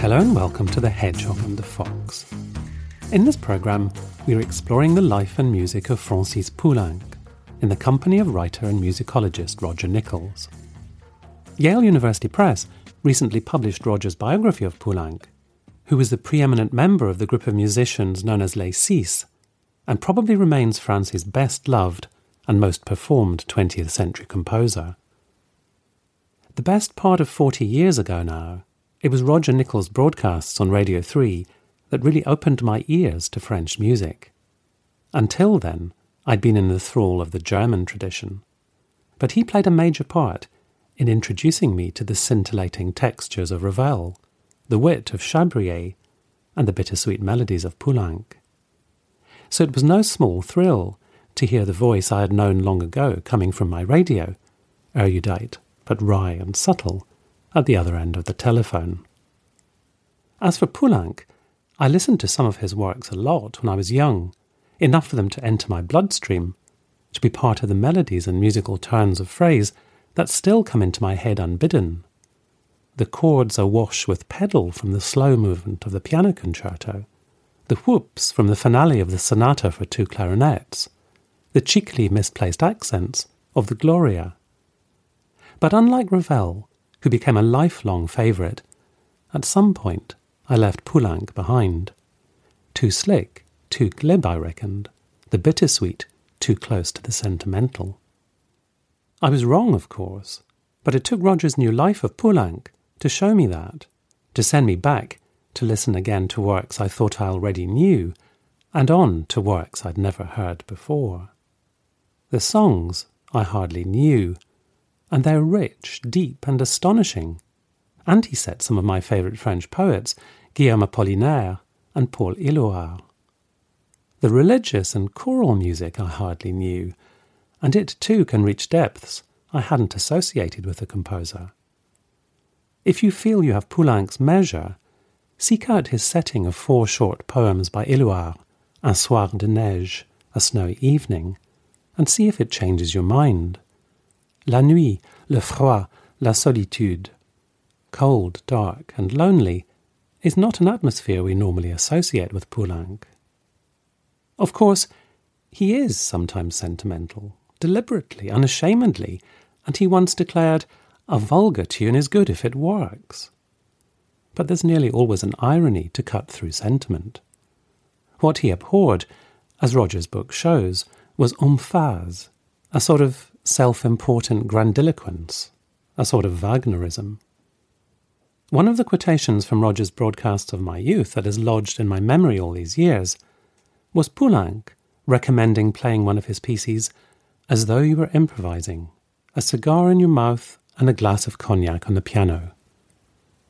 Hello and welcome to The Hedgehog and the Fox. In this programme, we are exploring the life and music of Francis Poulenc in the company of writer and musicologist Roger Nichols. Yale University Press recently published Roger's biography of Poulenc, who was the preeminent member of the group of musicians known as Les Six, and probably remains France's best loved and most performed 20th century composer. The best part of 40 years ago now, it was Roger Nichols' broadcasts on Radio 3 that really opened my ears to French music. Until then, I'd been in the thrall of the German tradition. But he played a major part in introducing me to the scintillating textures of Ravel, the wit of Chabrier, and the bittersweet melodies of Poulenc. So it was no small thrill to hear the voice I had known long ago coming from my radio, erudite but wry and subtle, at the other end of the telephone. As for Poulenc, I listened to some of his works a lot when I was young, enough for them to enter my bloodstream, to be part of the melodies and musical turns of phrase that still come into my head unbidden. The chords awash with pedal from the slow movement of the piano concerto, the whoops from the finale of the sonata for two clarinets, the cheekily misplaced accents of the Gloria. But unlike Ravel, who became a lifelong favourite, at some point I left Poulenc behind. Too slick, too glib, I reckoned, the bittersweet too close to the sentimental. I was wrong, of course, but it took Roger's new life of Poulenc to show me that, to send me back to listen again to works I thought I already knew, and on to works I'd never heard before. The songs I hardly knew, and they're rich, deep, and astonishing. And he set some of my favourite French poets, Guillaume Apollinaire and Paul Éluard. The religious and choral music I hardly knew, and it too can reach depths I hadn't associated with the composer. If you feel you have Poulenc's measure, seek out his setting of four short poems by Éluard, Un soir de neige, a snowy evening, and see if it changes your mind. La nuit, le froid, la solitude. Cold, dark, and lonely is not an atmosphere we normally associate with Poulenc. Of course, he is sometimes sentimental, deliberately, unashamedly, and he once declared, a vulgar tune is good if it works. But there's nearly always an irony to cut through sentiment. What he abhorred, as Roger's book shows, was emphase, a sort of self important grandiloquence, a sort of Wagnerism. One of the quotations from Roger's broadcasts of my youth that has lodged in my memory all these years was Poulenc recommending playing one of his pieces as though you were improvising, a cigar in your mouth and a glass of cognac on the piano.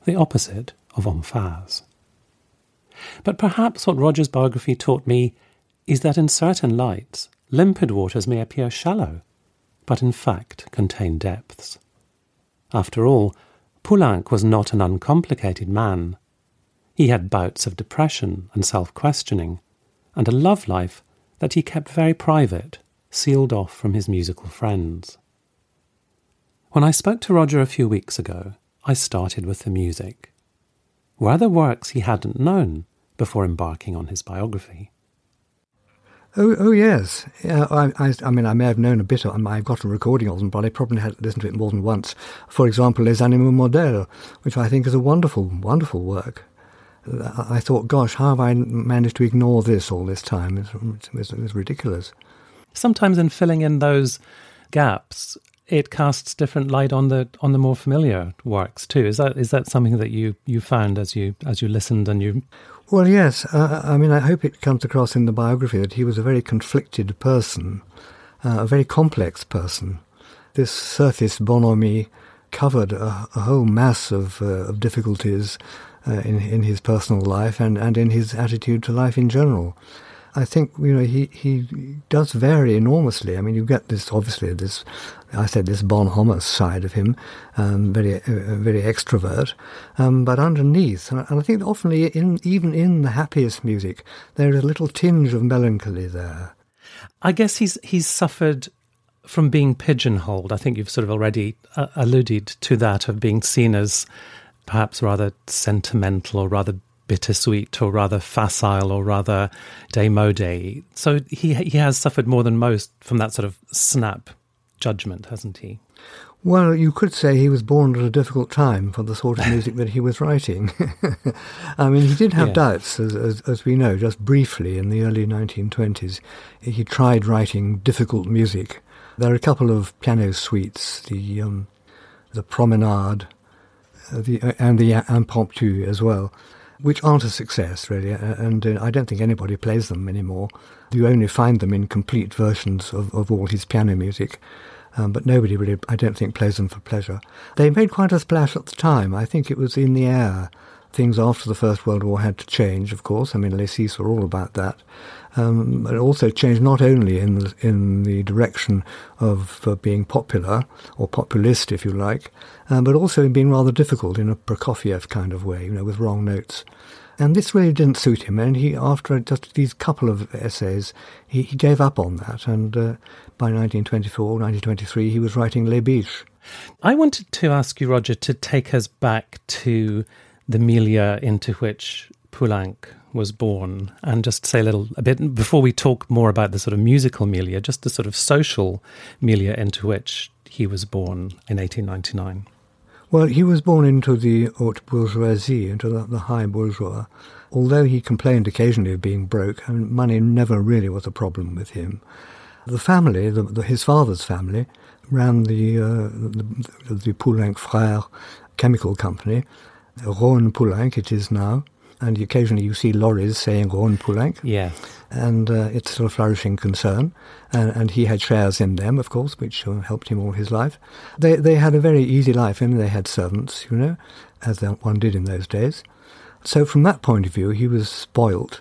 The opposite of emphase. But perhaps what Roger's biography taught me is that in certain lights, limpid waters may appear shallow, but in fact contain depths. After all, Poulenc was not an uncomplicated man. He had bouts of depression and self questioning, and a love life that he kept very private, sealed off from his musical friends. When I spoke to Roger a few weeks ago, I started with the music. Were there works he hadn't known before embarking on his biography? Oh, oh yes. I, I, I, mean, I may have known a bit. Of, I've got a recording of them, but I probably had listened to it more than once. For example, Les Animaux Modèles, which I think is a wonderful, wonderful work. I thought, gosh, how have I managed to ignore this all this time? It's, it's, it's ridiculous. Sometimes in filling in those gaps, it casts different light on the on the more familiar works too. Is that is that something that you, you found as you as you listened and you? Well, yes. Uh, I mean, I hope it comes across in the biography that he was a very conflicted person, uh, a very complex person. This surface bonhomie covered a, a whole mass of, uh, of difficulties uh, in in his personal life and, and in his attitude to life in general. I think you know he he does vary enormously. I mean, you get this obviously this I said this bonhomous side of him, um, very uh, very extrovert, um, but underneath, and I think often in even in the happiest music, there is a little tinge of melancholy there. I guess he's he's suffered from being pigeonholed. I think you've sort of already uh, alluded to that of being seen as perhaps rather sentimental or rather bittersweet or rather facile or rather démodé. So he he has suffered more than most from that sort of snap judgment, hasn't he? Well, you could say he was born at a difficult time for the sort of music that he was writing. I mean, he did have yeah. doubts, as, as, as, we know, just briefly in the early 1920s. He tried writing difficult music. There are a couple of piano suites, the, um, the Promenade uh, the, uh, and the Impromptu as well, which aren't a success really, and uh, I don't think anybody plays them anymore. You only find them in complete versions of, of all his piano music. Um, but nobody really, I don't think, plays them for pleasure. They made quite a splash at the time. I think it was in the air. Things after the First World War had to change, of course. I mean, Les Six were all about that. Um, also changed not only in the, in the direction of uh, being popular, or populist, if you like, um, but also in being rather difficult in a Prokofiev kind of way, you know, with wrong notes. And this really didn't suit him, and he, after just these couple of essays, he, he gave up on that, and uh, by 1924, 1923, he was writing Les Biches. I wanted to ask you, Roger, to take us back to the milieu into which Poulenc was born, and just say a little a bit before we talk more about the sort of musical milieu, just the sort of social milieu into which he was born in 1899. Well, he was born into the haute bourgeoisie, into the, the high bourgeois. Although he complained occasionally of being broke, and money never really was a problem with him. The family, the, the, his father's family, ran the, uh, the, the Poulenc Frères chemical company, Rhône Poulenc it is now, and occasionally you see lorries saying Rhône Poulenc. Yeah. And uh, it's still a flourishing concern. And, and, he had shares in them, of course, which uh, helped him all his life. They, they had a very easy life. I mean, they had servants, you know, as one did in those days. So from that point of view, he was spoilt.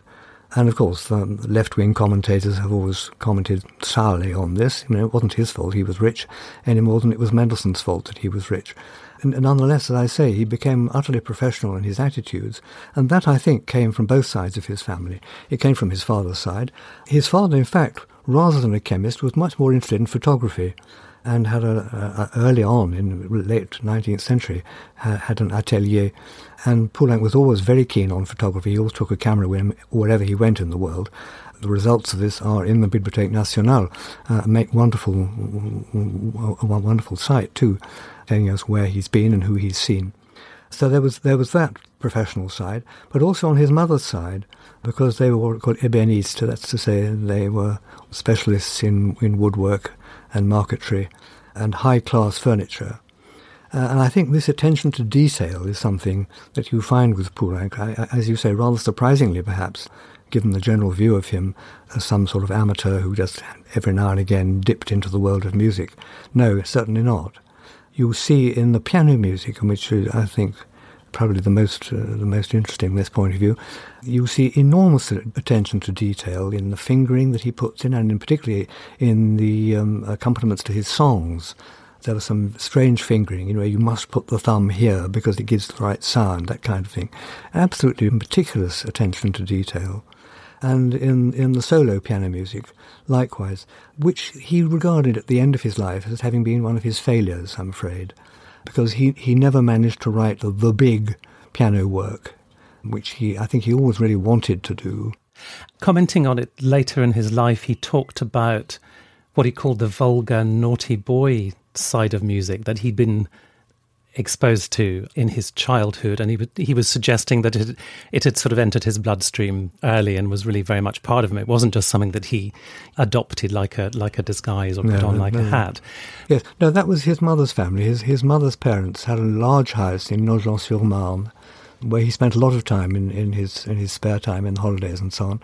And of course, the left-wing commentators have always commented sourly on this. You know, it wasn't his fault he was rich any more than it was Mendelssohn's fault that he was rich. And nonetheless, as I say, he became utterly professional in his attitudes, and that I think came from both sides of his family. It came from his father's side. His father, in fact, rather than a chemist, was much more interested in photography and had a, a, early on in late 19th century had an atelier. And Poulenc was always very keen on photography. He always took a camera with him wherever he went in the world. The results of this are in the Bibliothèque Nationale uh, make wonderful a wonderful site too telling us where he's been and who he's seen. So there was there was that professional side, but also on his mother's side, because they were what called ébénistes, that's to say they were specialists in, in woodwork and marquetry and high class furniture. Uh, and I think this attention to detail is something that you find with Poulenc, as you say, rather surprisingly perhaps, given the general view of him as some sort of amateur who just every now and again dipped into the world of music. No, certainly not you see in the piano music, which is, I think, probably the most uh, the most interesting from this point of view, you see enormous attention to detail in the fingering that he puts in, and in particularly in the um, accompaniments to his songs. There was some strange fingering, you know, you must put the thumb here because it gives the right sound, that kind of thing. Absolutely meticulous attention to detail and in, in the solo piano music, likewise, which he regarded at the end of his life as having been one of his failures, I'm afraid, because he, he never managed to write the, the big piano work, which he I think he always really wanted to do. Commenting on it later in his life, he talked about what he called the vulgar, naughty boy side of music that he'd been exposed to in his childhood, and he he was suggesting that it it had sort of entered his bloodstream early and was really very much part of him. It wasn't just something that he adopted like a like a disguise or put no, on like no. a hat. Yes, no, that was his mother's family. His his mother's parents had a large house in Nogent-sur-Marne, where he spent a lot of time in, in his in his spare time in the holidays and so on.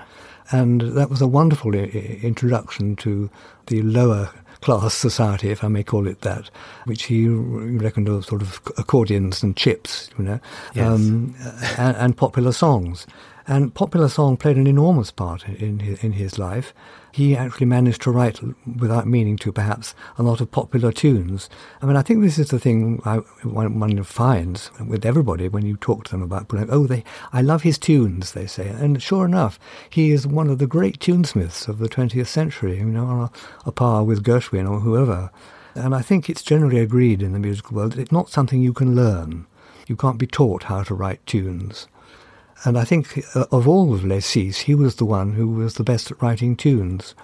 And that was a wonderful I- introduction to the lower class society, if I may call it that, which he reckoned of sort of accordions and chips, you know, yes. um, and, and, popular songs. And popular song played an enormous part in his, in his life he actually managed to write, without meaning to perhaps, a lot of popular tunes. I mean, I think this is the thing I, one, one, finds with everybody when you talk to them about Poulenc. Oh, they, I love his tunes, they say. And sure enough, he is one of the great tunesmiths of the 20th century, you know, on a, a par with Gershwin or whoever. And I think it's generally agreed in the musical world that it's not something you can learn. You can't be taught how to write tunes. And I think uh, of all of Les he was the one who was the best at writing tunes.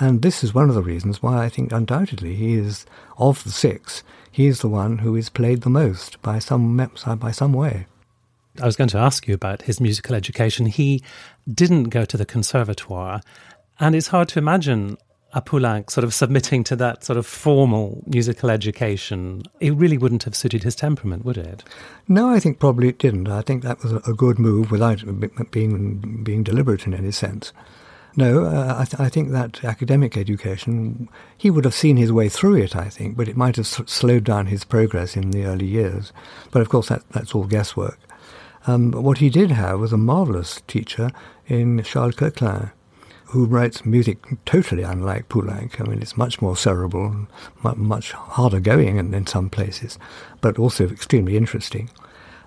And this is one of the reasons why I think undoubtedly he is, of the six, he is the one who is played the most by some, by some way. I was going to ask you about his musical education. He didn't go to the conservatoire, and it's hard to imagine a Poulenc sort of submitting to that sort of formal musical education, it really wouldn't have suited his temperament, would it? No, I think probably it didn't. I think that was a good move without being being deliberate in any sense. No, uh, I, th- I, think that academic education, he would have seen his way through it, I think, but it might have s- slowed down his progress in the early years. But of course, that, that's all guesswork. Um, what he did have was a marvelous teacher in Charles Koechlin, who writes music totally unlike Poulenc. I mean, it's much more cerebral, much harder going in, in some places, but also extremely interesting.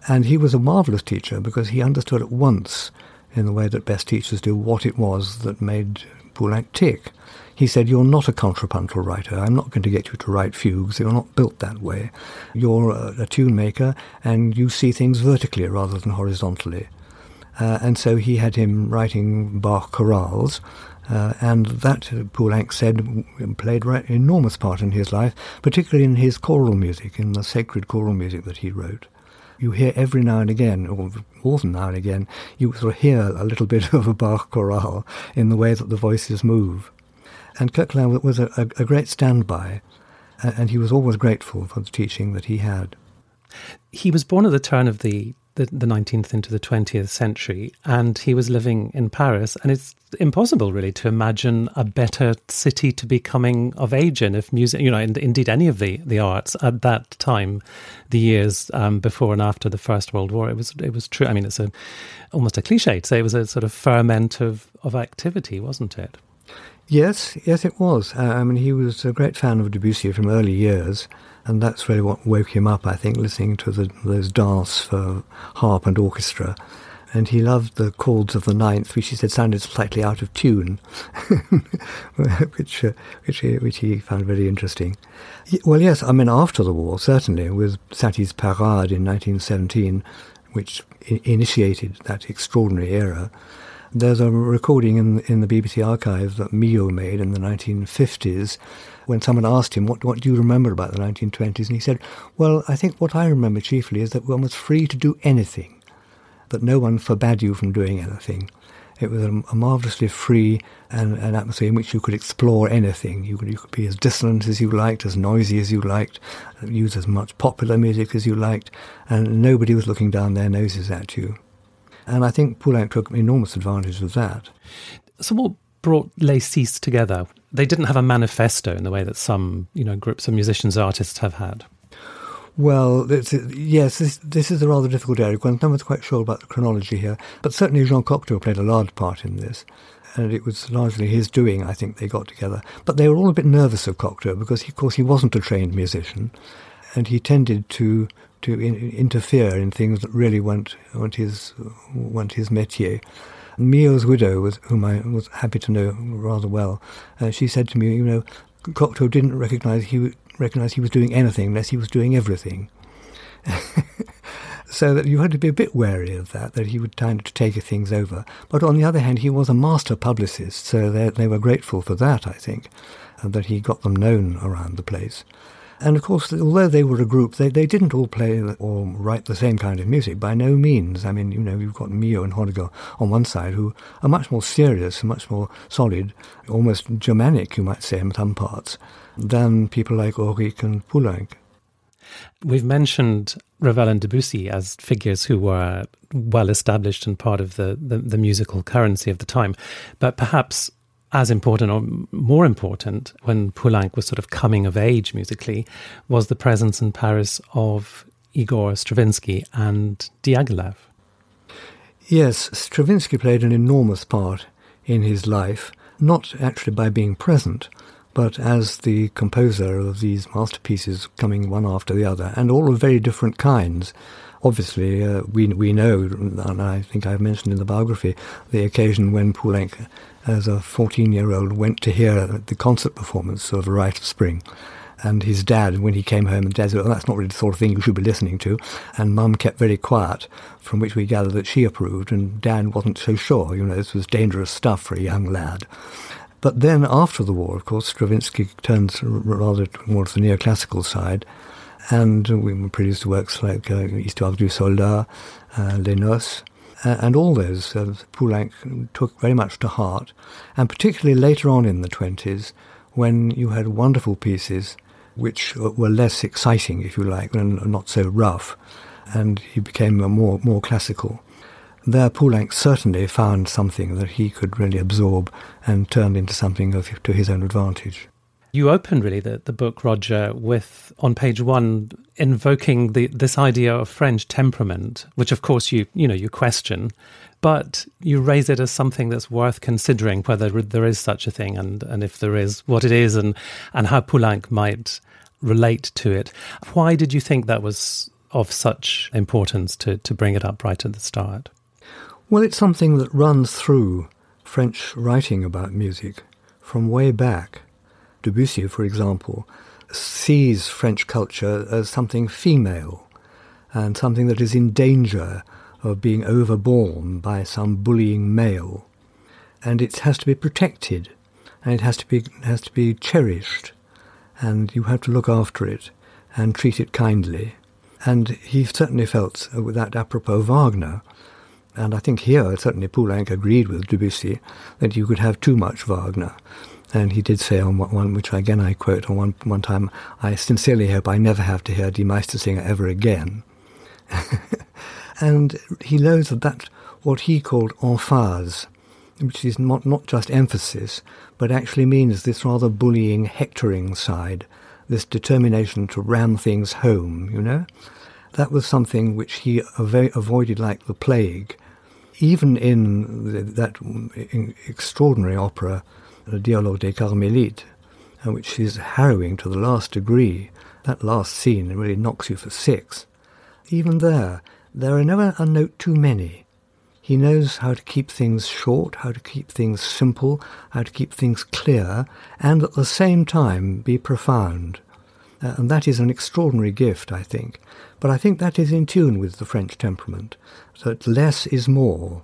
And he was a marvelous teacher because he understood at once, in the way that best teachers do, what it was that made Poulenc tick. He said, You're not a contrapuntal writer. I'm not going to get you to write fugues. You're not built that way. You're a, a tune maker and you see things vertically rather than horizontally. Uh, and so he had him writing Bach chorales, uh, and that, uh, Poulenc said, played an enormous part in his life, particularly in his choral music, in the sacred choral music that he wrote. You hear every now and again, or more than now and again, you sort of hear a little bit of a Bach chorale in the way that the voices move. And Koechlin was a, a, a great standby, and he was always grateful for the teaching that he had. He was born at the turn of the the, the 19th into the 20th century, and he was living in Paris. And it's impossible, really, to imagine a better city to be coming of age in if music, you know, and indeed any of the, the arts at that time, the years um, before and after the First World War. It was it was true. I mean, it's a almost a cliche to say it was a sort of ferment of, of activity, wasn't it? Yes, yes, it was. Uh, I mean, he was a great fan of Debussy from early years and that's really what woke him up, I think, listening to the, those dances for harp and orchestra. And he loved the chords of the ninth, which he said sounded slightly out of tune, which, uh, which, he, which he found very interesting. Well, yes, I mean, after the war, certainly, with Satie's Parade in 1917, which I- initiated that extraordinary era, there's a recording in, in the BBC archive that Milhaud made in the 1950s when someone asked him, what, what do you remember about the 1920s? And he said, well, I think what I remember chiefly is that one was free to do anything, that no one forbade you from doing anything. It was a, a marvellously free and an atmosphere in which you could explore anything. You could, you could be as dissonant as you liked, as noisy as you liked, use as much popular music as you liked, and nobody was looking down their noses at you. And I think Poulenc took enormous advantage of that. So, what brought Les Six together? They didn't have a manifesto in the way that some, you know, groups of musicians, artists have had. Well, yes, this, this, is a rather difficult area because no one's quite sure about the chronology here. But certainly Jean Cocteau played a large part in this. And it was largely his doing, I think, they got together. But they were all a bit nervous of Cocteau because, he, of course, he wasn't a trained musician. And he tended to to in, interfere in things that really weren't, weren't, his, weren't his métier. Milhaud's widow, was, whom I was happy to know rather well, uh, she said to me, you know, Cocteau didn't recognize he recognize he was doing anything unless he was doing everything. So that you had to be a bit wary of that, that he would tend to take things over. But on the other hand, he was a master publicist, so they, they were grateful for that, I think, that he got them known around the place. And of course, although they were a group, they, they didn't all play or write the same kind of music, by no means. I mean, you know, you've got Milhaud and Honegger on one side who are much more serious, much more solid, almost Germanic, you might say, in some parts, than people like Auric and Poulenc. We've mentioned Ravel and Debussy as figures who were well established and part of the, the, the musical currency of the time. But perhaps as important or more important when Poulenc was sort of coming of age musically was the presence in Paris of Igor Stravinsky and Diaghilev. Yes, Stravinsky played an enormous part in his life, not actually by being present, but as the composer of these masterpieces coming one after the other, and all of very different kinds. Obviously, uh, we we know, and I think I've mentioned in the biography, the occasion when Poulenc, as a 14-year-old, went to hear the concert performance of A Rite of Spring. And his dad, when he came home, and dad said, well, that's not really the sort of thing you should be listening to. And mum kept very quiet, from which we gather that she approved, and dad wasn't so sure. You know, this was dangerous stuff for a young lad. But then after the war, of course, Stravinsky turns rather towards the neoclassical side, and we produced works like uh, Histoire du Soldat, uh, Les Noces, uh, and all those uh, Poulenc took very much to heart, and particularly later on in the 20s, when you had wonderful pieces which were less exciting, if you like, and not so rough, and he became more, more classical there Poulenc certainly found something that he could really absorb and turn into something of, to his own advantage. You open really the, the book, Roger, with on page one invoking the, this idea of French temperament, which of course you you know you question, but you raise it as something that's worth considering whether there is such a thing and, and if there is, what it is and, and how Poulenc might relate to it. Why did you think that was of such importance to, to bring it up right at the start? Well, it's something that runs through French writing about music from way back. Debussy, for example, sees French culture as something female and something that is in danger of being overborne by some bullying male. And it has to be protected and it has to be, has to be cherished and you have to look after it and treat it kindly. And he certainly felt, that apropos Wagner, and I think here, certainly Poulenc agreed with Debussy that you could have too much Wagner. And he did say on one, which again I quote on one, one time, I sincerely hope I never have to hear Die Meistersinger ever again. and he loathed that what he called emphase, which is not, not just emphasis, but actually means this rather bullying, hectoring side, this determination to ram things home, you know? That was something which he avoided like the plague even in the, that extraordinary opera, The dialogue des Carmélites, which is harrowing to the last degree, that last scene really knocks you for six. Even there, there are never a note too many. He knows how to keep things short, how to keep things simple, how to keep things clear, and at the same time be profound. Uh, and that is an extraordinary gift, I think. But I think that is in tune with the French temperament, that less is more.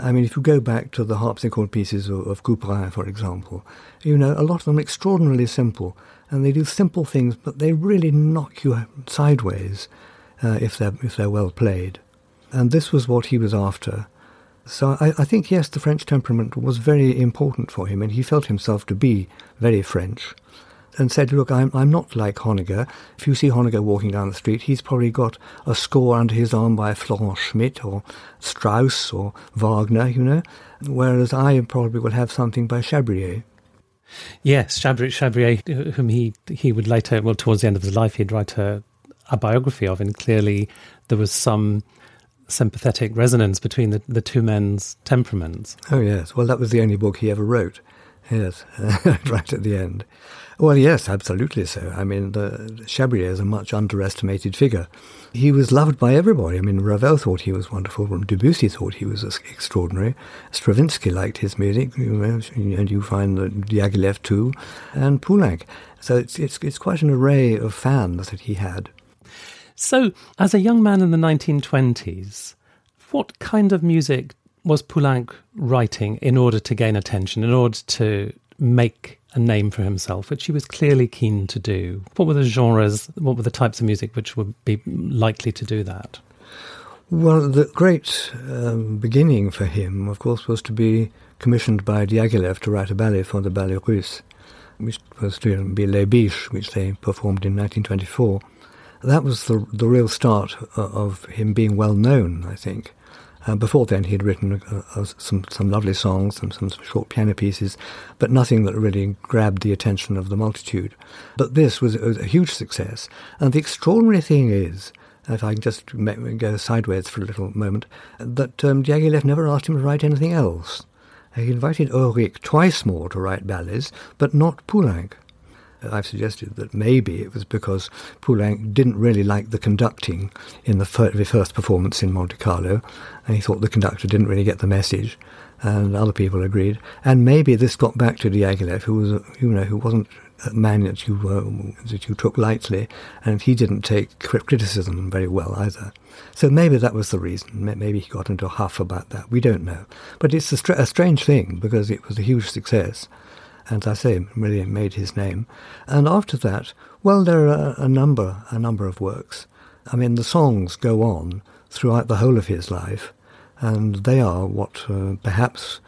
I mean, if you go back to the harpsichord pieces of, of Couperin, for example, you know, a lot of them are extraordinarily simple, and they do simple things, but they really knock you sideways uh, if they're if they're well played. And this was what he was after. So I, I think yes, the French temperament was very important for him, and he felt himself to be very French and said, look, I'm, I'm not like Honegger. If you see Honegger walking down the street, he's probably got a score under his arm by Florent Schmitt or Strauss or Wagner, you know, whereas I probably will have something by Chabrier. Yes, Chabrier, Chabrier, whom he, he would later, well, towards the end of his life, he'd write a, a biography of, and clearly there was some sympathetic resonance between the, the two men's temperaments. Oh, yes. Well, that was the only book he ever wrote. Yes, right at the end. Well, yes, absolutely so. I mean, the, Chabrier is a much underestimated figure. He was loved by everybody. I mean, Ravel thought he was wonderful. Debussy thought he was extraordinary. Stravinsky liked his music, you know, and you find Diaghilev too, and Poulenc. So it's, it's, it's quite an array of fans that he had. So, as a young man in the 1920s, what kind of music was Poulenc writing in order to gain attention, in order to make a name for himself, which he was clearly keen to do? What were the genres, what were the types of music which would be likely to do that? Well, the great um, beginning for him, of course, was to be commissioned by Diaghilev to write a ballet for the Ballet Russe, which was to be Les Biches, which they performed in 1924 that was the the real start of him being well known, I think. Uh, before then, he had written uh, uh, some some lovely songs some, some, short piano pieces, but nothing that really grabbed the attention of the multitude. But this was, was a huge success. And the extraordinary thing is, if I can just go sideways for a little moment, that um, Diaghilev never asked him to write anything else. He invited Auric twice more to write ballets, but not Poulenc. I've suggested that maybe it was because Poulenc didn't really like the conducting in the first performance in Monte Carlo, and he thought the conductor didn't really get the message, and other people agreed. And maybe this got back to Diaghilev, who was, you know, who wasn't a man that you that you took lightly, and he didn't take criticism very well either. So maybe that was the reason. Maybe he got into a huff about that. We don't know, but it's a, str- a strange thing because it was a huge success and I say, really made his name. And after that, well, there are a number, a number of works. I mean, the songs go on throughout the whole of his life, and they are what uh, perhaps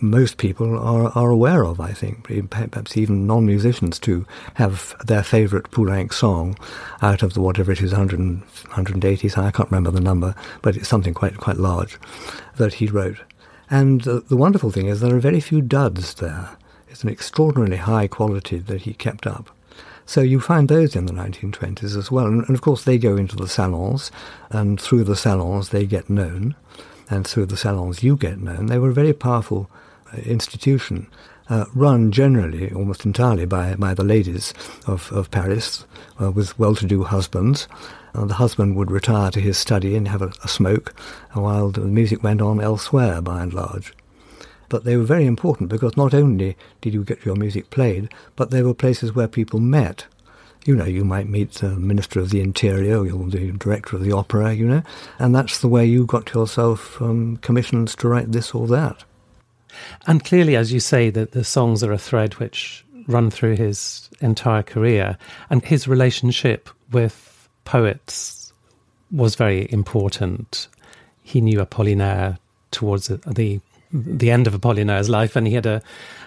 most people are, are aware of, I think, perhaps even non-musicians too, have their favourite Poulenc song out of the whatever it is, 100, 180, I can't remember the number, but it's something quite, quite large that he wrote. And uh, the wonderful thing is there are very few duds there. It's an extraordinarily high quality that he kept up. So you find those in the 1920s as well. And, and, of course, they go into the salons, and through the salons, they get known, and through the salons, you get known. They were a very powerful uh, institution, uh, run generally, almost entirely, by, by the ladies of, of Paris uh, with well to do husbands. Uh, the husband would retire to his study and have a, a smoke, while the music went on elsewhere by and large but they were very important because not only did you get your music played, but they were places where people met. You know, you might meet the Minister of the Interior or the Director of the Opera, you know, and that's the way you got yourself um, commissions to write this or that. And clearly, as you say, that the songs are a thread which run through his entire career, and his relationship with poets was very important. He knew Apollinaire towards the the end of Apollinaire's life, and he had a,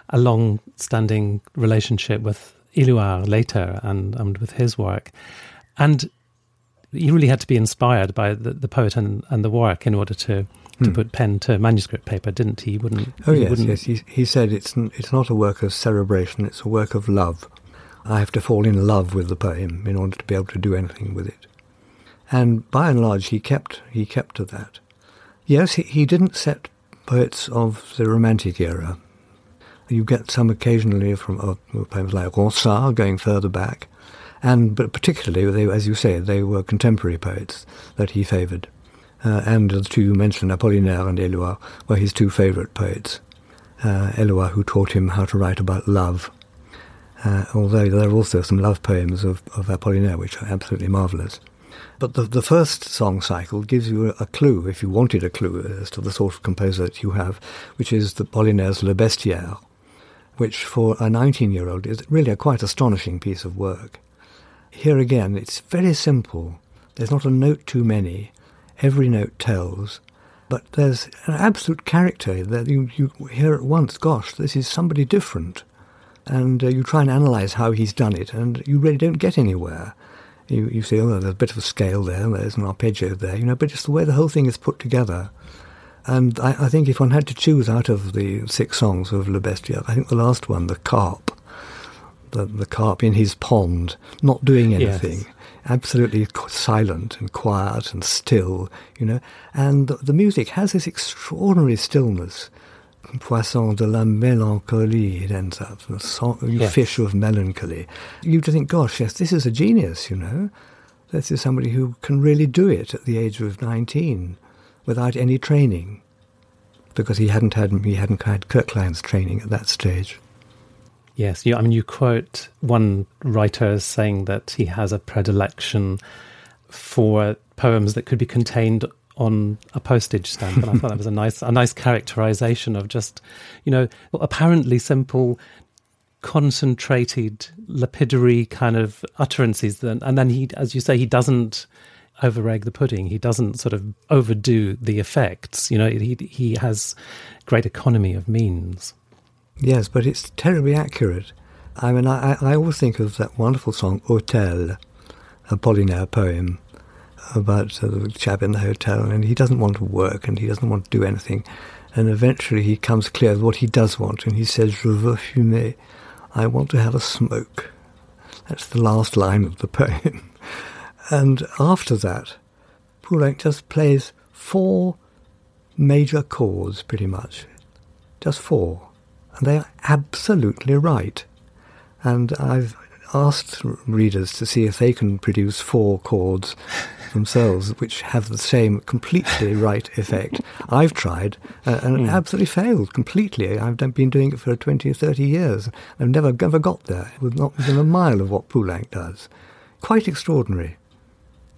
a long standing relationship with Éluard later and, and with his work. And he really had to be inspired by the, the poet and, and the work in order to, to hmm. put pen to manuscript paper, didn't he? Wouldn't Oh he yes, wouldn't... yes. He, he said it's it's not a work of cerebration; it's a work of love. I have to fall in love with the poem in order to be able to do anything with it. And by and large, he kept he kept to that. Yes, he, he didn't set poets of the Romantic era. You get some occasionally from poems like Ronsard going further back, and but particularly, they, as you say, they were contemporary poets that he favoured. Uh, and the two you mentioned, Apollinaire and Éluard, were his two favourite poets. Uh, who taught him how to write about love, uh, although there are also some love poems of, of Apollinaire which are absolutely marvellous. But the, the first song cycle gives you a, clue, if you wanted a clue, as to the sort of composer that you have, which is the Apollinaires Le Bestiaire, which for a 19-year-old is really a quite astonishing piece of work. Here again, it's very simple. There's not a note too many. Every note tells. But there's an absolute character that you, you hear at once, gosh, this is somebody different. And uh, you try and analyze how he's done it, and you really don't get anywhere you, you see, oh, there's a bit of a scale there, there's an arpeggio there, you know, but it's the way the whole thing is put together. And I, I think if one had to choose out of the six songs of Le Bestiaire, I think the last one, the carp, the, the carp in his pond, not doing anything, yes. absolutely silent and quiet and still, you know, and the, the music has this extraordinary stillness poisson de la mélancolie, it ends up, the song, yes. fish of melancholy. You think, gosh, yes, this is a genius, you know. This is somebody who can really do it at the age of 19 without any training, because he hadn't had, he hadn't had Koechlin's training at that stage. Yes, you, I mean, you quote one writer as saying that he has a predilection for poems that could be contained on a postage stamp, and I thought that was a nice a nice characterization of just, you know, apparently simple, concentrated, lapidary kind of utterances. and then he, as you say, he doesn't over egg the pudding. He doesn't sort of overdo the effects. You know, he he has great economy of means. Yes, but it's terribly accurate. I mean, I, I always think of that wonderful song "Hotel," a Apollinaire poem about the chap in the hotel, and he doesn't want to work and he doesn't want to do anything. And eventually he comes clear what he does want, and he says, Je veux fumer. I want to have a smoke. That's the last line of the poem. and after that, Poulenc just plays four major chords, pretty much. Just four. And they are absolutely right. And I've asked readers to see if they can produce four chords themselves which have the same completely right effect. I've tried uh, and mm. absolutely failed completely. I've been doing it for 20 or 30 years. I've never, never got there, with not within a mile of what Poulenc does. Quite extraordinary.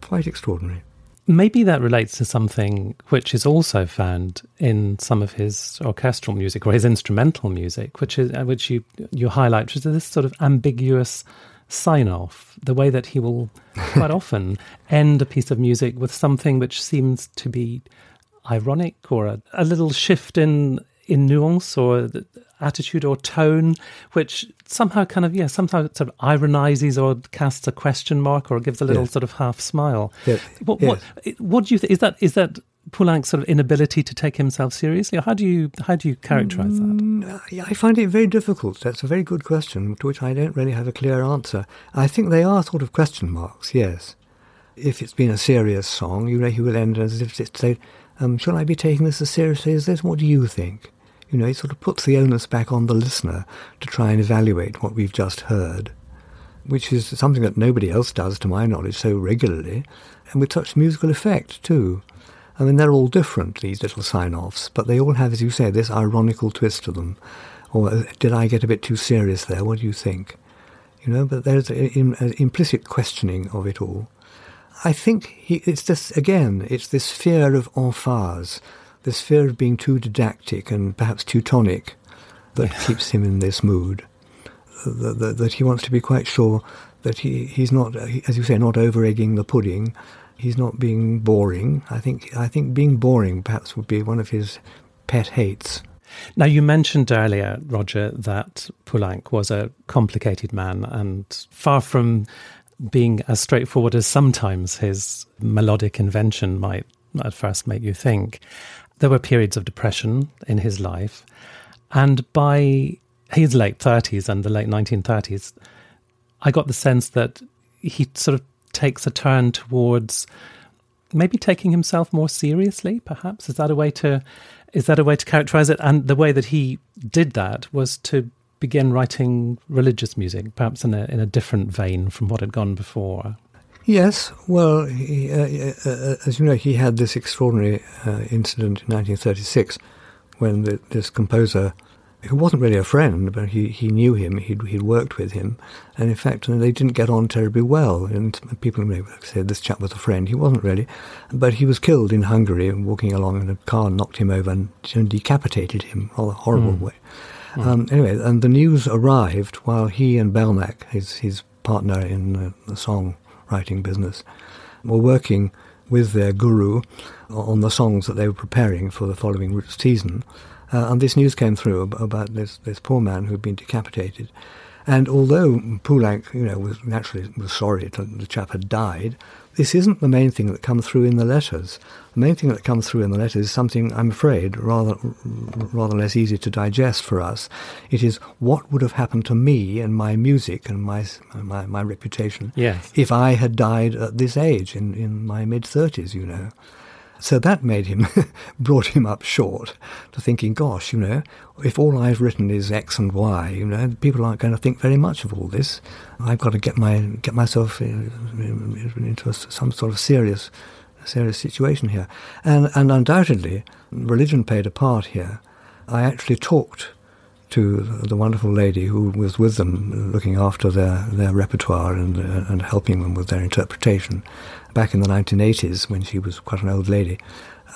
Quite extraordinary. Maybe that relates to something which is also found in some of his orchestral music or his instrumental music, which is uh, which you you highlight, which is this sort of ambiguous sign off, the way that he will quite often end a piece of music with something which seems to be ironic or a, a little shift in in nuance or attitude or tone, which somehow kind of yeah, somehow sort of ironizes or casts a question mark or gives a little sort of half smile. Yes. What, yes. what what do you think? Is that is that Poulenc's sort of inability to take himself seriously? Or how do you how do you characterize that? Mm, I find it very difficult. That's a very good question to which I don't really have a clear answer. I think they are sort of question marks. Yes, if it's been a serious song, you know, he will end as if it's say, um, "Shall I be taking this as seriously as this? What do you think?" You know, it sort of puts the onus back on the listener to try and evaluate what we've just heard, which is something that nobody else does, to my knowledge, so regularly, and with such musical effect too. I mean, they're all different, these little sign-offs, but they all have, as you say, this ironical twist to them. Or uh, did I get a bit too serious there? What do you think? You know, but there's an implicit questioning of it all. I think he, it's this, again, it's this fear of emphase, this fear of being too didactic and perhaps too tonic that keeps him in this mood. That, that, that, he wants to be quite sure that he, he's not, as you say, not over egging the pudding, he's not being boring. I think I think being boring perhaps would be one of his pet hates. Now you mentioned earlier, Roger, that Poulenc was a complicated man and far from being as straightforward as sometimes his melodic invention might at first make you think. There were periods of depression in his life, and by his late 30s and the late 1930s, I got the sense that he sort of takes a turn towards maybe taking himself more seriously perhaps? Is that a way to is that a way to characterize it? And the way that he did that was to begin writing religious music perhaps in a in a different vein from what had gone before. Yes, well, he, uh, uh, as you know, he had this extraordinary uh, incident in 1936 when the, this composer who wasn't really a friend, but he, he knew him, he'd, he'd worked with him, and in fact they didn't get on terribly well. And people may say this chap was a friend. He wasn't really, but he was killed in Hungary, walking along, and a car knocked him over and, and decapitated him, in a rather horrible mm. way. Mm. Um, anyway, and the news arrived while he and Bernac, his his partner in the, the song writing business, were working with their guru on the songs that they were preparing for the following season. Uh, and this news came through about this, this poor man who had been decapitated. And although Poulenc, you know, was naturally was sorry that the chap had died, this isn't the main thing that comes through in the letters. The main thing that comes through in the letters is something, I'm afraid, rather rather less easy to digest for us. It is what would have happened to me and my music and my my, my reputation yes. if I had died at this age, in, in my mid thirties, you know. So that made him, brought him up short to thinking, gosh, you know, if all I've written is X and Y, you know, people aren't going to think very much of all this. I've got to get my get myself uh, into a, some sort of serious, serious situation here. And, and undoubtedly, religion played a part here. I actually talked to the wonderful lady who was with them, looking after their, their repertoire and, uh, and helping them with their interpretation back in the 1980s when she was quite an old lady.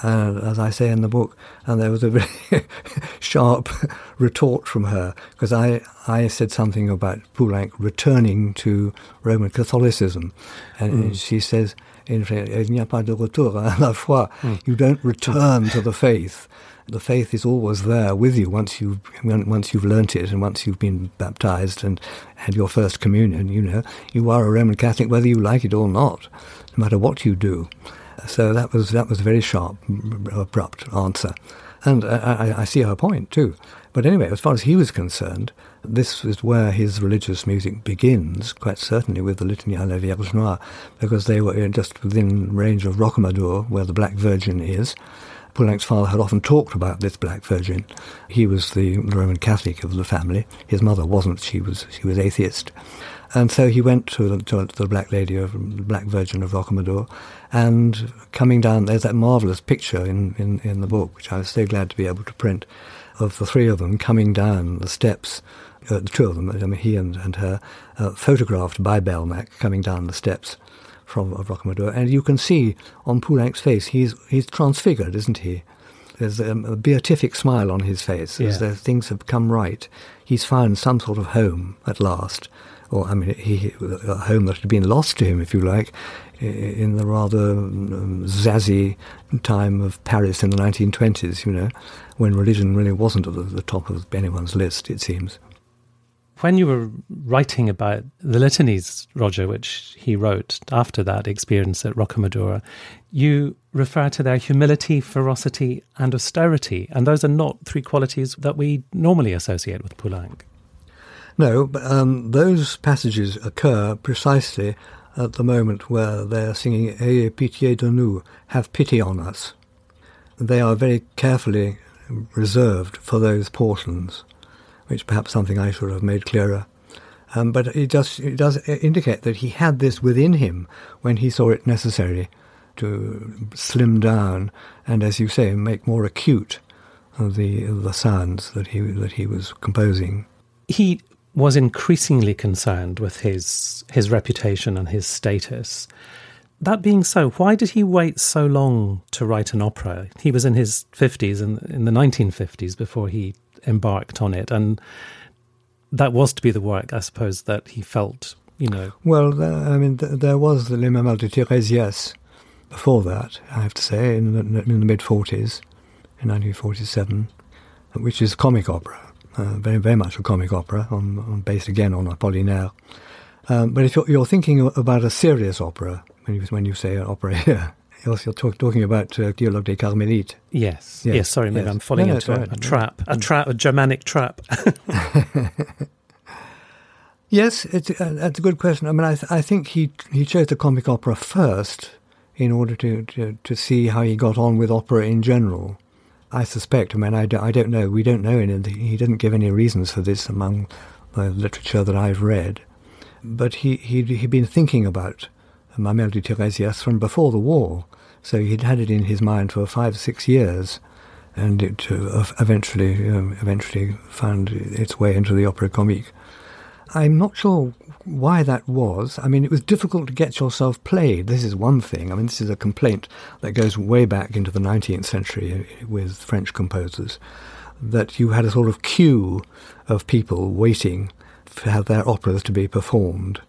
And as I say in the book, and there was a very sharp retort from her because I, I said something about Poulenc returning to Roman Catholicism, and mm. she says, "Il n'y a pas de retour à la foi. Mm. You don't return to the faith." the faith is always there with you once you've once you've learnt it and once you've been baptized and had your first communion. You know, you are a Roman Catholic whether you like it or not, no matter what you do. So that was that was a very sharp, abrupt answer, and I, I, I see her point too. But anyway, as far as he was concerned, this is where his religious music begins, quite certainly with the Litanies à la Vierge Noire, because they were just within range of Rocamadour, where the Black Virgin is. Poulenc's father had often talked about this Black Virgin. He was the Roman Catholic of the family. His mother wasn't. She was she was atheist. And so he went to the, to the Black Lady of the Black Virgin of Rocamadour, and coming down, there's that marvelous picture in, in, in the book, which I was so glad to be able to print, of the three of them coming down the steps, uh, the two of them, I mean, he and, and her, uh, photographed by Belknap coming down the steps from of Rocamadour, and you can see on Poulenc's face he's he's transfigured, isn't he? There's a, a beatific smile on his face yeah. as things have come right. He's found some sort of home at last, or I mean, he, a home that had been lost to him, if you like, in the rather um, zazzy time of Paris in the 1920s. You know, when religion really wasn't at the top of anyone's list, it seems. When you were writing about the litanies, Roger, which he wrote after that experience at Rocamadour, you refer to their humility, ferocity, and austerity. And those are not three qualities that we normally associate with Poulenc. No, but um, those passages occur precisely at the moment where they're singing Ayez pitié de nous, have pity on us. They are very carefully reserved for those portions which perhaps something I should have made clearer. Um, but it does, it does indicate that he had this within him when he saw it necessary to slim down and, as you say, make more acute the the sounds that he that he was composing. He was increasingly concerned with his his reputation and his status. That being so, why did he wait so long to write an opera? He was in his fifties and in the nineteen fifties before he embarked on it, and that was to be the work, I suppose, that he felt, you know. Well, I mean, there was the Les Mamelles de Tiresias before that, I have to say, in the, in the mid 40s, in 1947, which is comic opera, uh, very, very much a comic opera, on, on based again on Apollinaire. Um, but if you're, you're, thinking about a serious opera, when you, when you say an opera here, else you're talk, talking about uh, Dialogue des Carmélites. Yes. yes. Yes. Sorry, maybe yes. I'm falling no, into no, a, a, trap, a trap, a Germanic trap. yes, it's, uh, that's a good question. I mean, I, th- I think he he chose the comic opera first in order to, to, to see how he got on with opera in general. I suspect. I mean, I, do, I don't know. We don't know. And he didn't give any reasons for this among the literature that I've read. But he he'd, he'd been thinking about Mamelles de Tiresias from before the war. So he'd had it in his mind for five or six years, and it uh, eventually um, eventually found its way into the opera comique. I'm not sure why that was. I mean, it was difficult to get yourself played. This is one thing. I mean, this is a complaint that goes way back into the 19th century with French composers, that you had a sort of queue of people waiting have their operas to be performed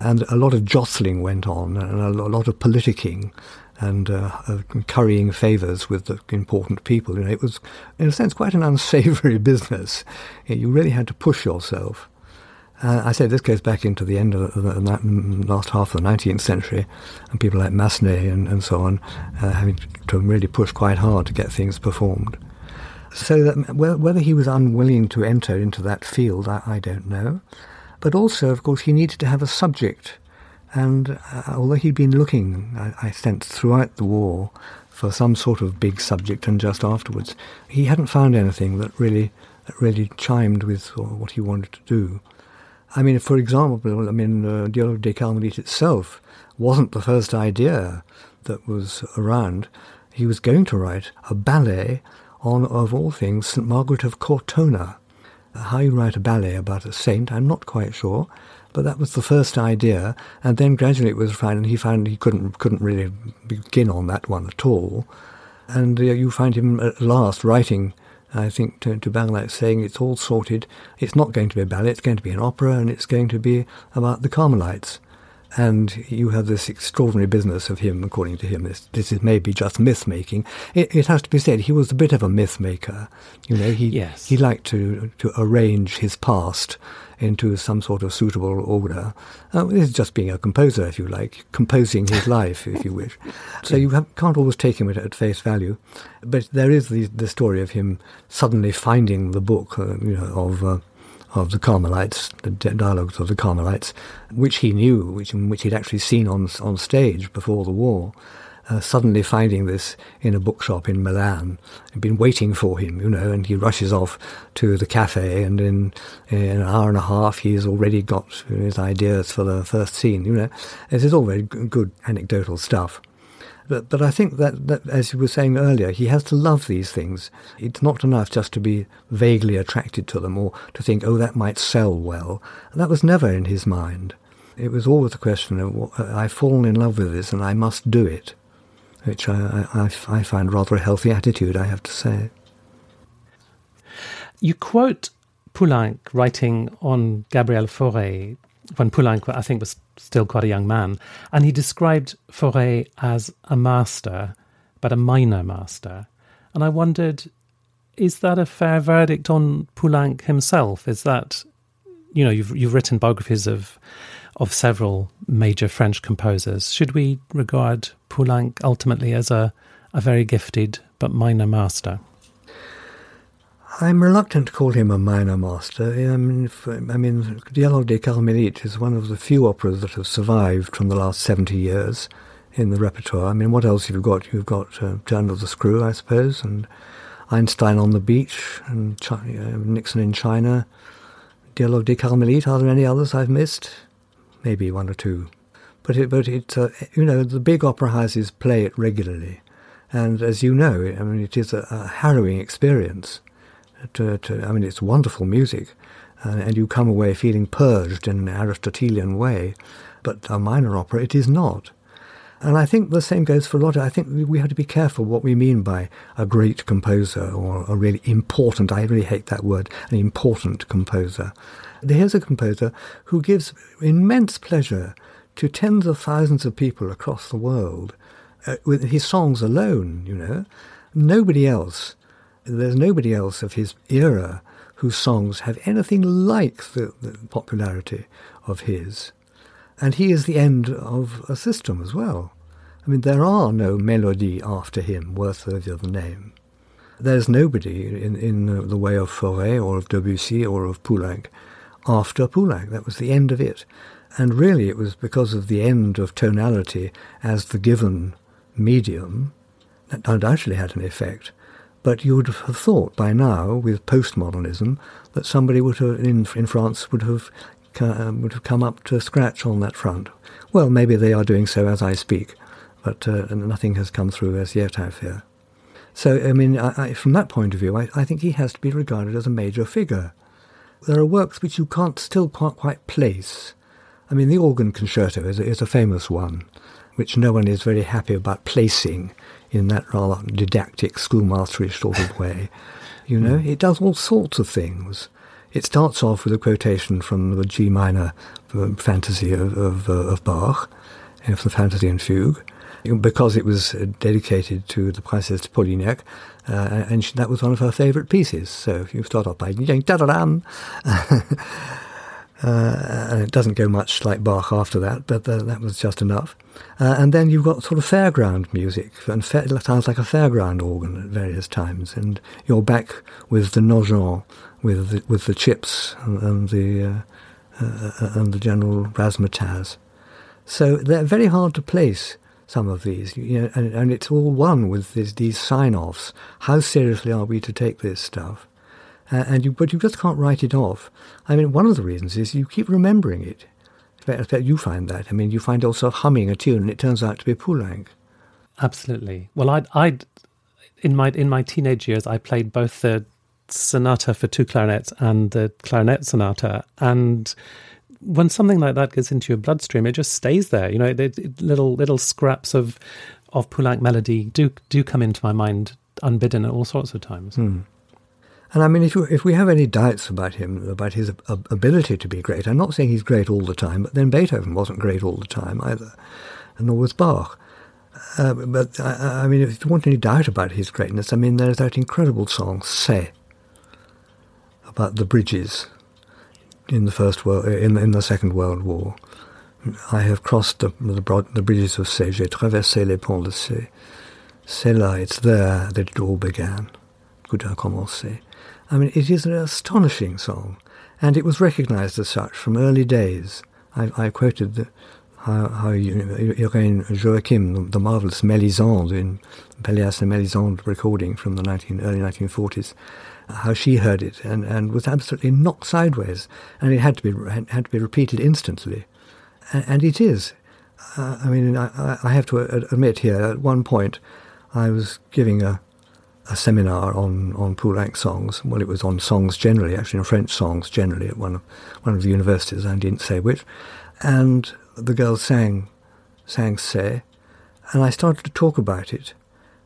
and a lot of jostling went on, and a lot of politicking and uh, uh, currying favours with the important people. You know, it was, in a sense, quite an unsavoury business. You really had to push yourself. Uh, I say this goes back into the end of the, the, last half of the 19th century, and people like Massenet and, and so on uh, having to really push quite hard to get things performed. So that whether he was unwilling to enter into that field, I, I don't know. But also, of course, he needed to have a subject. And uh, although he'd been looking, I, I throughout the war, for some sort of big subject and just afterwards, he hadn't found anything that really, that really chimed with what he wanted to do. I mean, for example, I mean, uh, Dialogue des Carmélites itself wasn't the first idea that was around. He was going to write a ballet on, of all things, St. Margaret of Cortona, How you write a ballet about a saint, I'm not quite sure, but that was the first idea, and then gradually it was refined, and he found he couldn't couldn't really begin on that one at all, and uh, you find him at last writing. I think to, to Bernac saying it's all sorted. It's not going to be a ballet. It's going to be an opera, and it's going to be about the Carmelites and you have this extraordinary business of him, according to him, this, this is maybe just myth making. It, it, has to be said, he was a bit of a myth maker. You know, he, yes. he liked to, to arrange his past into some sort of suitable order. Uh, this is just being a composer, if you like, composing his life, if you wish. So you have, can't always take him at, at, face value. But there is the, the story of him suddenly finding the book, uh, you know, of... Uh, of the Carmelites, the dialogues of the Carmelites, which he knew, which, which he'd actually seen on, on stage before the war, uh, suddenly finding this in a bookshop in Milan. Had been waiting for him, you know, and he rushes off to the cafe, and in, in an hour and a half, he's already got his ideas for the first scene, you know. This is all very good anecdotal stuff. But, but I think that, that, as you were saying earlier, he has to love these things. It's not enough just to be vaguely attracted to them or to think, oh, that might sell well. That was never in his mind. It was always a question of, I've fallen in love with this and I must do it, which I, I, I find rather a healthy attitude, I have to say. You quote Poulenc writing on Gabriel Fauré when Poulenc, I think, was still quite a young man, and he described Fauré as a master, but a minor master. And I wondered, is that a fair verdict on Poulenc himself? Is that, you know, you've you've written biographies of of several major French composers. Should we regard Poulenc ultimately as a a very gifted but minor master? I'm reluctant to call him a minor master. I mean, I mean, Dialogue des Carmélites is one of the few operas that have survived from the last 70 years in the repertoire. I mean, what else have you got? You've got uh, Turn of the Screw, I suppose, and Einstein on the Beach, and uh, Nixon in China. Dialogue des Carmélites, are there any others I've missed? Maybe one or two. But it, but it, uh, you know, the big opera houses play it regularly. And as you know, I mean, it is a, a harrowing experience to, to, I mean, it's wonderful music, uh, and you come away feeling purged in an Aristotelian way. But a minor opera, it is not. And I think the same goes for a I think we have to be careful what we mean by a great composer or a really important, I really hate that word, an important composer. Here's a composer who gives immense pleasure to tens of thousands of people across the world uh, with his songs alone, you know. Nobody else there's nobody else of his era whose songs have anything like the, the popularity of his. And he is the end of a system as well. I mean, there are no melody after him worthy of the name. There's nobody in, in the way of Fauré or of Debussy or of Poulenc after Poulenc. That was the end of it. And really, it was because of the end of tonality as the given medium that undoubtedly had an effect. But you would have thought by now, with postmodernism, that somebody would have, in, in France would have um, would have come up to scratch on that front. Well, maybe they are doing so as I speak, but uh, nothing has come through as yet, I fear. So, I mean, I, I, from that point of view, I, I, think he has to be regarded as a major figure. There are works which you can't still can't quite place. I mean, the organ concerto is, is a famous one, which no one is very happy about placing in that rather didactic, schoolmasterish sort of way. You know, mm. it does all sorts of things. It starts off with a quotation from the G minor fantasy of, of, uh, of Bach, from the Fantasy and Fugue, because it was uh, dedicated to the Princess Polignac, uh, and she, that was one of her favourite pieces. So if you start off by da da dam Uh, and it doesn't go much like Bach after that, but that was just enough. Uh, and then you've got sort of fairground music, and fa- it sounds like a fairground organ at various times. And you're back with the Nogent, with the, with the chips and, and the uh, uh, and the general razzmatazz. So they're very hard to place. Some of these, you know, and, and it's all one with these sign-offs. How seriously are we to take this stuff? Uh, and you, but you just can't write it off. I mean, one of the reasons is you keep remembering it. I expect you find that. I mean, you find yourself humming a tune, and it turns out to be Poulenc. Absolutely. Well, I'd, I'd in my in my teenage years, I played both the sonata for two clarinets and the clarinet sonata. And when something like that gets into your bloodstream, it just stays there. You know, it, it, little little scraps of of Poulenc melody do do come into my mind unbidden at all sorts of times. Hmm. And I mean, if, if we have any doubts about him, about his ability to be great, I'm not saying he's great all the time, but then Beethoven wasn't great all the time either, and nor was Bach. Uh, but I, I, mean, if you want any doubt about his greatness, I mean, there's that incredible song "C" about the bridges in the first world, in, in the Second World War. I have crossed the, the, broad, the bridges of Cé. J'ai traversé les ponts de Cé. C'est là, it's there that it all began. Tout a commencé. I mean, it is an astonishing song, and it was recognized as such from early days. I, I quoted the, how, how Irene Joachim, the, marvelous Mélisande in Pelléas and Mélisande recording from the 19, early 1940s, how she heard it and, and was absolutely knocked sideways, and it had to be had to be repeated instantly, and, and it is. Uh, I mean, I, I, have to admit here, at one point, I was giving a, a seminar on, on Poulenc songs. Well, it was on songs generally, actually, on French songs generally at one of, one of the universities, I didn't say which. And the girls sang, sang C, and I started to talk about it.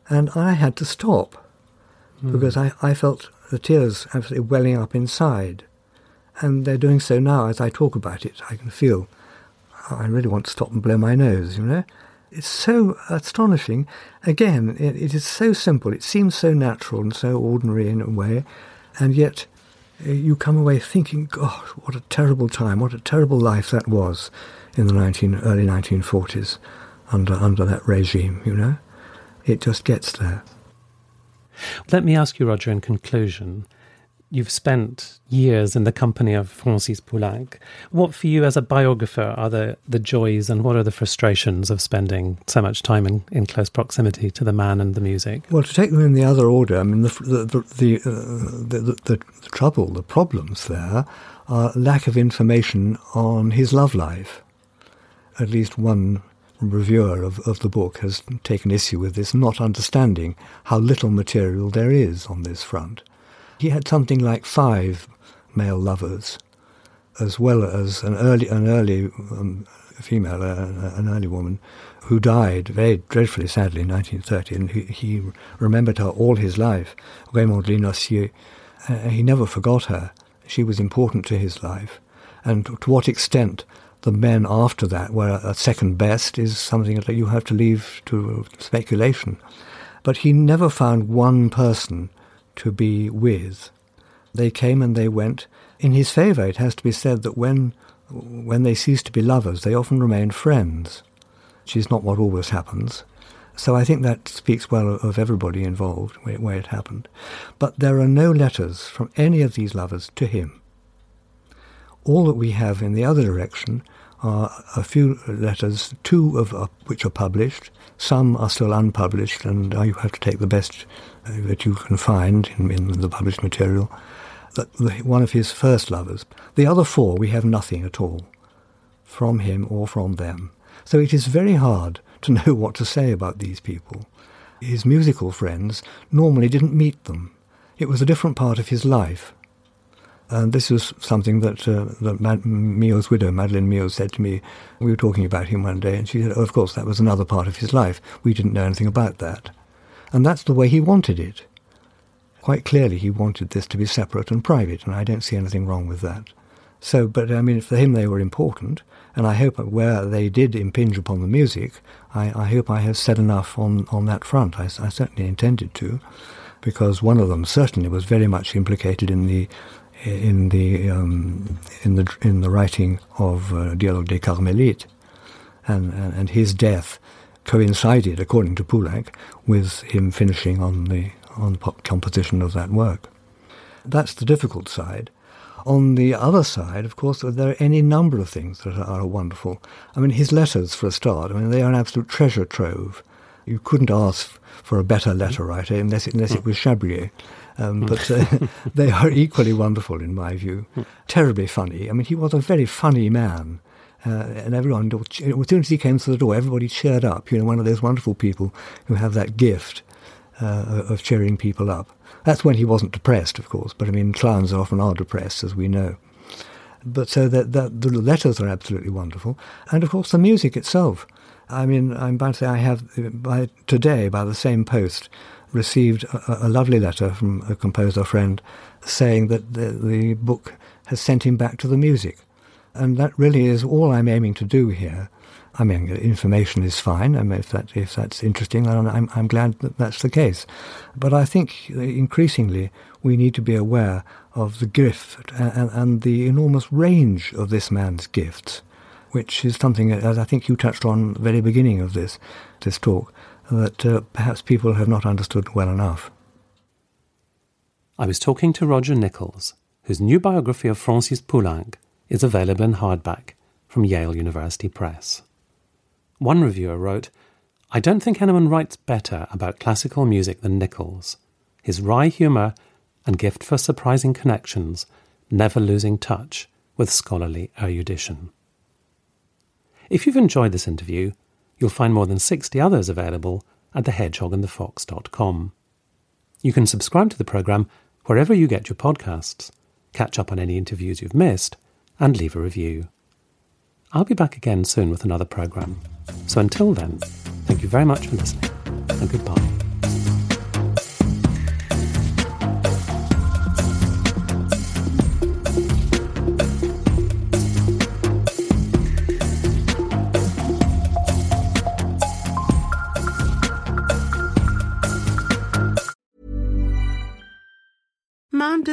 And I had to stop mm. because I, I felt the tears absolutely welling up inside. And they're doing so now as I talk about it. I can feel I really want to stop and blow my nose, you know. It's so astonishing. Again, it, it is so simple. It seems so natural and so ordinary in a way, and yet uh, you come away thinking, "God, what a terrible time! What a terrible life that was in the 19, early 1940s under under that regime." You know, it just gets there. Let me ask you, Roger, in conclusion you've spent years in the company of Francis Poulenc. What for you as a biographer are the, the joys and what are the frustrations of spending so much time in, in close proximity to the man and the music? Well, to take them in the other order, I mean, the, uh, the, the, the trouble, the problems there are lack of information on his love life. At least one reviewer of, of the book has taken issue with this, not understanding how little material there is on this front. He had something like five male lovers, as well as an early, an early um, female, uh, an early woman, who died very dreadfully, sadly, in 1930, and he, he remembered her all his life, Raymonde Linossier. Uh, he never forgot her. She was important to his life. And to what extent the men after that were a second best is something that you have to leave to speculation. But he never found one person to be with. They came and they went. In his favour, it has to be said that when, when they cease to be lovers, they often remain friends, which is not what always happens. So I think that speaks well of everybody involved, where, where it happened. But there are no letters from any of these lovers to him. All that we have in the other direction are a few letters, two of uh, which are published. Some are still unpublished, and you have to take the best uh, that you can find in, in the published material. That one of his first lovers. The other four, we have nothing at all from him or from them. So it is very hard to know what to say about these people. His musical friends normally didn't meet them. It was a different part of his life. And this was something that, uh, that Mad- widow, Madeleine Milhaud, said to me. We were talking about him one day, and she said, oh, of course, that was another part of his life. We didn't know anything about that. And that's the way he wanted it. Quite clearly, he wanted this to be separate and private, and I don't see anything wrong with that. So, but I mean, for him, they were important, and I hope where they did impinge upon the music, I, I hope I have said enough on, on that front. I, I certainly intended to, because one of them certainly was very much implicated in the in the um, in the in the writing of uh, Dialogue des Carmélites, and, and, and his death coincided, according to Poulenc, with him finishing on the on the composition of that work. That's the difficult side. On the other side, of course, there are any number of things that are, are wonderful. I mean, his letters, for a start, I mean, they are an absolute treasure trove. You couldn't ask for a better letter writer unless, unless it was Chabrier. Um, but uh, they are equally wonderful in my view. Terribly funny. I mean, he was a very funny man. Uh, and everyone, as soon as he came through the door, everybody cheered up. You know, one of those wonderful people who have that gift. uh, of cheering people up. That's when he wasn't depressed, of course, but I mean, clowns often are depressed, as we know. But so that, that the letters are absolutely wonderful, and of course the music itself. I mean, I'm about to say I have by today by the same post received a, a lovely letter from a composer friend saying that the, the book has sent him back to the music, and that really is all I'm aiming to do here. I mean, information is fine. I mean, if that if that's interesting, I'm I'm glad that that's the case. But I think increasingly we need to be aware of the gift and, and the enormous range of this man's gifts, which is something, as I think you touched on at the very beginning of this this talk, that uh, perhaps people have not understood well enough. I was talking to Roger Nichols, whose new biography of Francis Poulenc is available in hardback from Yale University Press. One reviewer wrote, I don't think anyone writes better about classical music than Nichols. His wry humour and gift for surprising connections, never losing touch with scholarly erudition. If you've enjoyed this interview, you'll find more than 60 others available at thehedgehogandthefox.com. You can subscribe to the programme wherever you get your podcasts, catch up on any interviews you've missed, and leave a review. I'll be back again soon with another programme. So until then, thank you very much for listening, and goodbye.